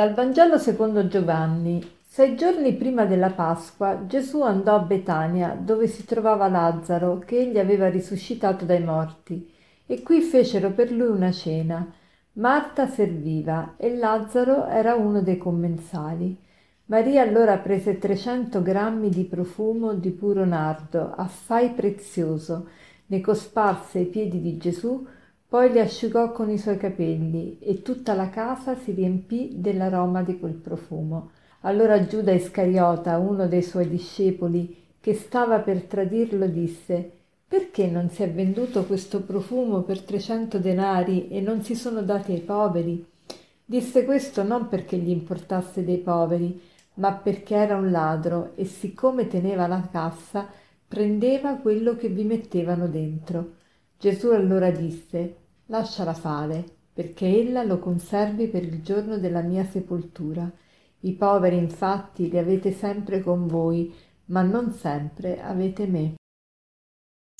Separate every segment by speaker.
Speaker 1: Dal Vangelo secondo Giovanni. Sei giorni prima della Pasqua Gesù andò a Betania, dove si trovava Lazzaro, che egli aveva risuscitato dai morti, e qui fecero per lui una cena. Marta serviva e Lazzaro era uno dei commensali. Maria allora prese 300 grammi di profumo di puro nardo, assai prezioso, ne cosparse i piedi di Gesù, poi li asciugò con i suoi capelli e tutta la casa si riempì dell'aroma di quel profumo. Allora Giuda Iscariota, uno dei suoi discepoli, che stava per tradirlo, disse perché non si è venduto questo profumo per trecento denari e non si sono dati ai poveri? Disse questo non perché gli importasse dei poveri, ma perché era un ladro e siccome teneva la cassa, prendeva quello che vi mettevano dentro. Gesù allora disse lasciala fare, perché ella lo conservi per il giorno della mia sepoltura. I poveri infatti li avete sempre con voi, ma non sempre avete me.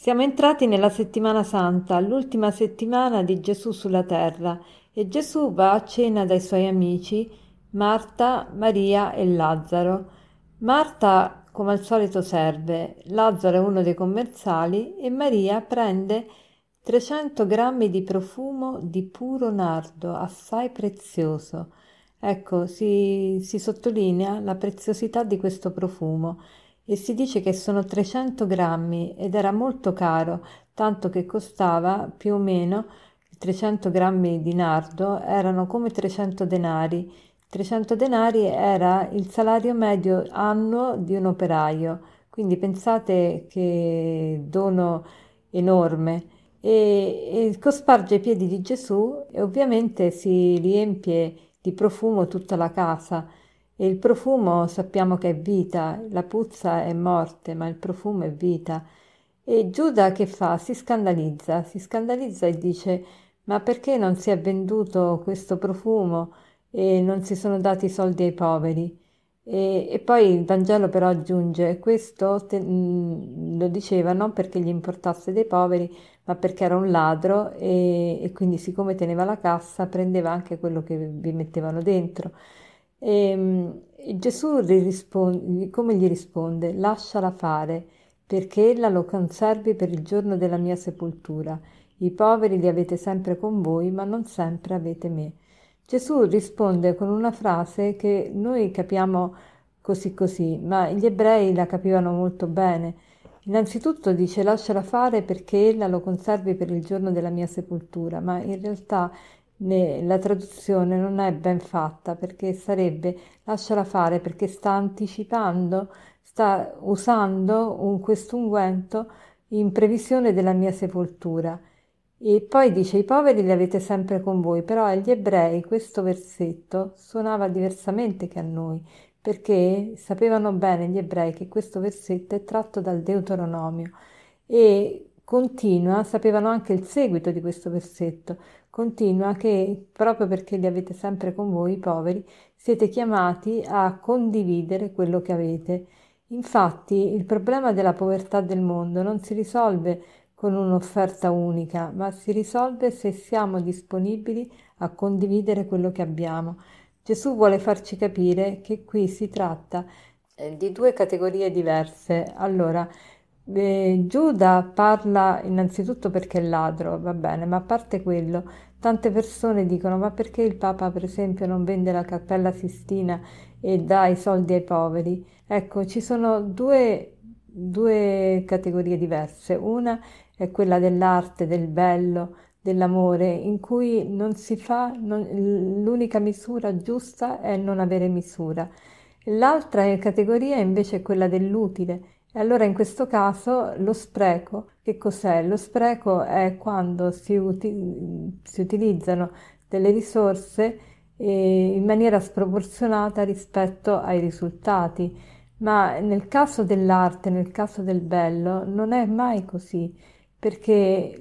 Speaker 1: Siamo entrati nella settimana santa, l'ultima settimana di Gesù sulla terra, e Gesù va a cena dai suoi amici, Marta, Maria e Lazzaro. Marta, come al solito, serve, Lazzaro è uno dei commerciali e Maria prende 300 grammi di profumo di puro nardo, assai prezioso. Ecco, si, si sottolinea la preziosità di questo profumo e si dice che sono 300 grammi ed era molto caro, tanto che costava più o meno 300 grammi di nardo erano come 300 denari. 300 denari era il salario medio annuo di un operaio, quindi pensate che dono enorme e, e cosparge i piedi di Gesù e ovviamente si riempie di profumo tutta la casa. E il profumo sappiamo che è vita, la puzza è morte, ma il profumo è vita. E Giuda che fa? Si scandalizza, si scandalizza e dice ma perché non si è venduto questo profumo e non si sono dati soldi ai poveri? E, e, poi il Vangelo però aggiunge questo te, mh, lo diceva non perché gli importasse dei poveri, ma perché era un ladro e, e, quindi siccome teneva la cassa prendeva anche quello che vi mettevano dentro. E, mh, e Gesù risponde, come gli risponde? Lasciala fare, perché ella lo conservi per il giorno della mia sepoltura. I poveri li avete sempre con voi, ma non sempre avete me. Gesù risponde con una frase che noi capiamo così così, ma gli ebrei la capivano molto bene. Innanzitutto dice lasciala fare perché ella lo conservi per il giorno della mia sepoltura, ma in realtà ne, la traduzione non è ben fatta perché sarebbe lasciala fare perché sta anticipando, sta usando un, questo unguento in previsione della mia sepoltura. E poi dice i poveri li avete sempre con voi, però agli ebrei questo versetto suonava diversamente che a noi, perché sapevano bene gli ebrei che questo versetto è tratto dal Deuteronomio e continua, sapevano anche il seguito di questo versetto, continua che proprio perché li avete sempre con voi, i poveri, siete chiamati a condividere quello che avete. Infatti il problema della povertà del mondo non si risolve con un'offerta unica, ma si risolve se siamo disponibili a condividere quello che abbiamo. Gesù vuole farci capire che qui si tratta eh, di due categorie diverse. Allora, eh, Giuda parla innanzitutto perché è ladro, va bene, ma a parte quello, tante persone dicono ma perché il Papa per esempio non vende la cappella Sistina e dà i soldi ai poveri? Ecco, ci sono due, due categorie diverse. Una è quella dell'arte, del bello, dell'amore, in cui non si fa, non, l'unica misura giusta è non avere misura. L'altra categoria invece è quella dell'utile. E allora in questo caso lo spreco, che cos'è? Lo spreco è quando si, uti- si utilizzano delle risorse eh, in maniera sproporzionata rispetto ai risultati. Ma nel caso dell'arte, nel caso del bello, non è mai così perché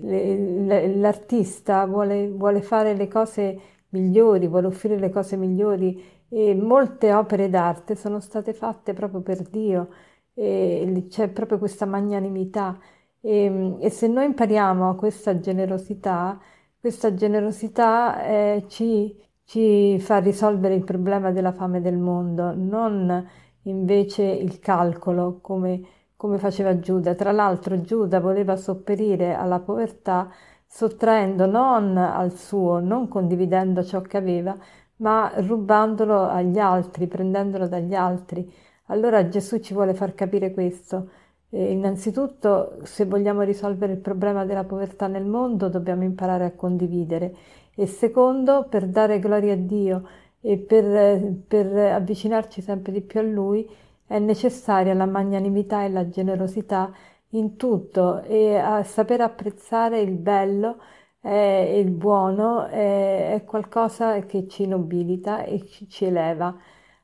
Speaker 1: l'artista vuole, vuole, fare le cose migliori, vuole offrire le cose migliori e molte opere d'arte sono state fatte proprio per Dio, c'è proprio questa magnanimità. E, e se noi impariamo questa generosità, questa generosità eh, ci, ci fa risolvere il problema della fame del mondo, non invece il calcolo come, come faceva Giuda. Tra l'altro Giuda voleva sopperire alla povertà sottraendo non al suo, non condividendo ciò che aveva, ma rubandolo agli altri, prendendolo dagli altri. Allora Gesù ci vuole far capire questo. E innanzitutto, se vogliamo risolvere il problema della povertà nel mondo, dobbiamo imparare a condividere. E secondo, per dare gloria a Dio e per, per avvicinarci sempre di più a Lui, è necessaria la magnanimità e la generosità in tutto e a saper apprezzare il bello e il buono è, è, qualcosa che ci nobilita e ci eleva.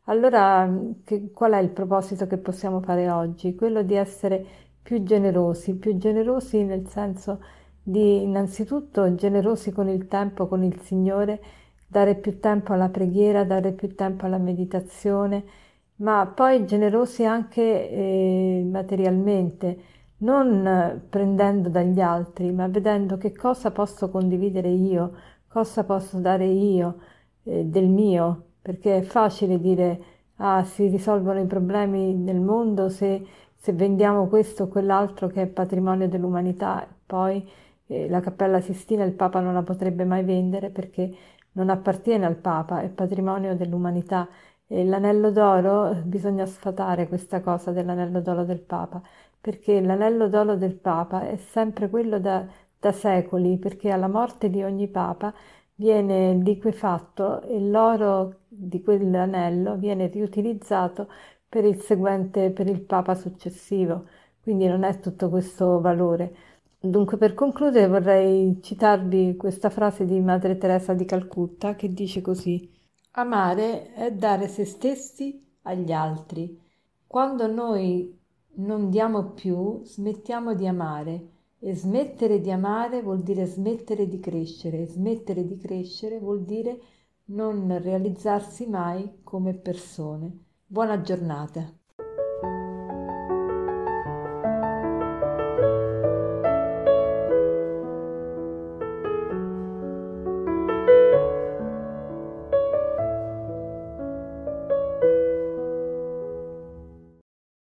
Speaker 1: Allora, che, qual è il proposito che possiamo fare oggi? Quello di essere più generosi, più generosi nel senso di innanzitutto generosi con il tempo, con il Signore, dare più tempo alla preghiera, dare più tempo alla meditazione, ma poi generosi anche eh, materialmente non prendendo dagli altri, ma vedendo che cosa posso condividere io, cosa posso dare io eh, del mio, perché è facile dire ah, si risolvono i problemi del mondo se, se vendiamo questo o quell'altro che è patrimonio dell'umanità, poi eh, la Cappella Sistina il Papa non la potrebbe mai vendere perché non appartiene al Papa, è patrimonio dell'umanità l'anello d'oro bisogna sfatare questa cosa dell'anello d'oro del Papa perché l'anello d'oro del Papa è sempre quello da, da secoli, perché alla morte di ogni Papa viene liquefatto e l'oro di quell'anello viene riutilizzato per il seguente, per il Papa successivo, quindi non è tutto questo valore. Dunque, per concludere, vorrei citarvi questa frase di Madre Teresa di Calcutta che dice così: Amare è dare se stessi agli altri. Quando noi non diamo più, smettiamo di amare. E smettere di amare vuol dire smettere di crescere. Smettere di crescere vuol dire non realizzarsi mai come persone. Buona giornata.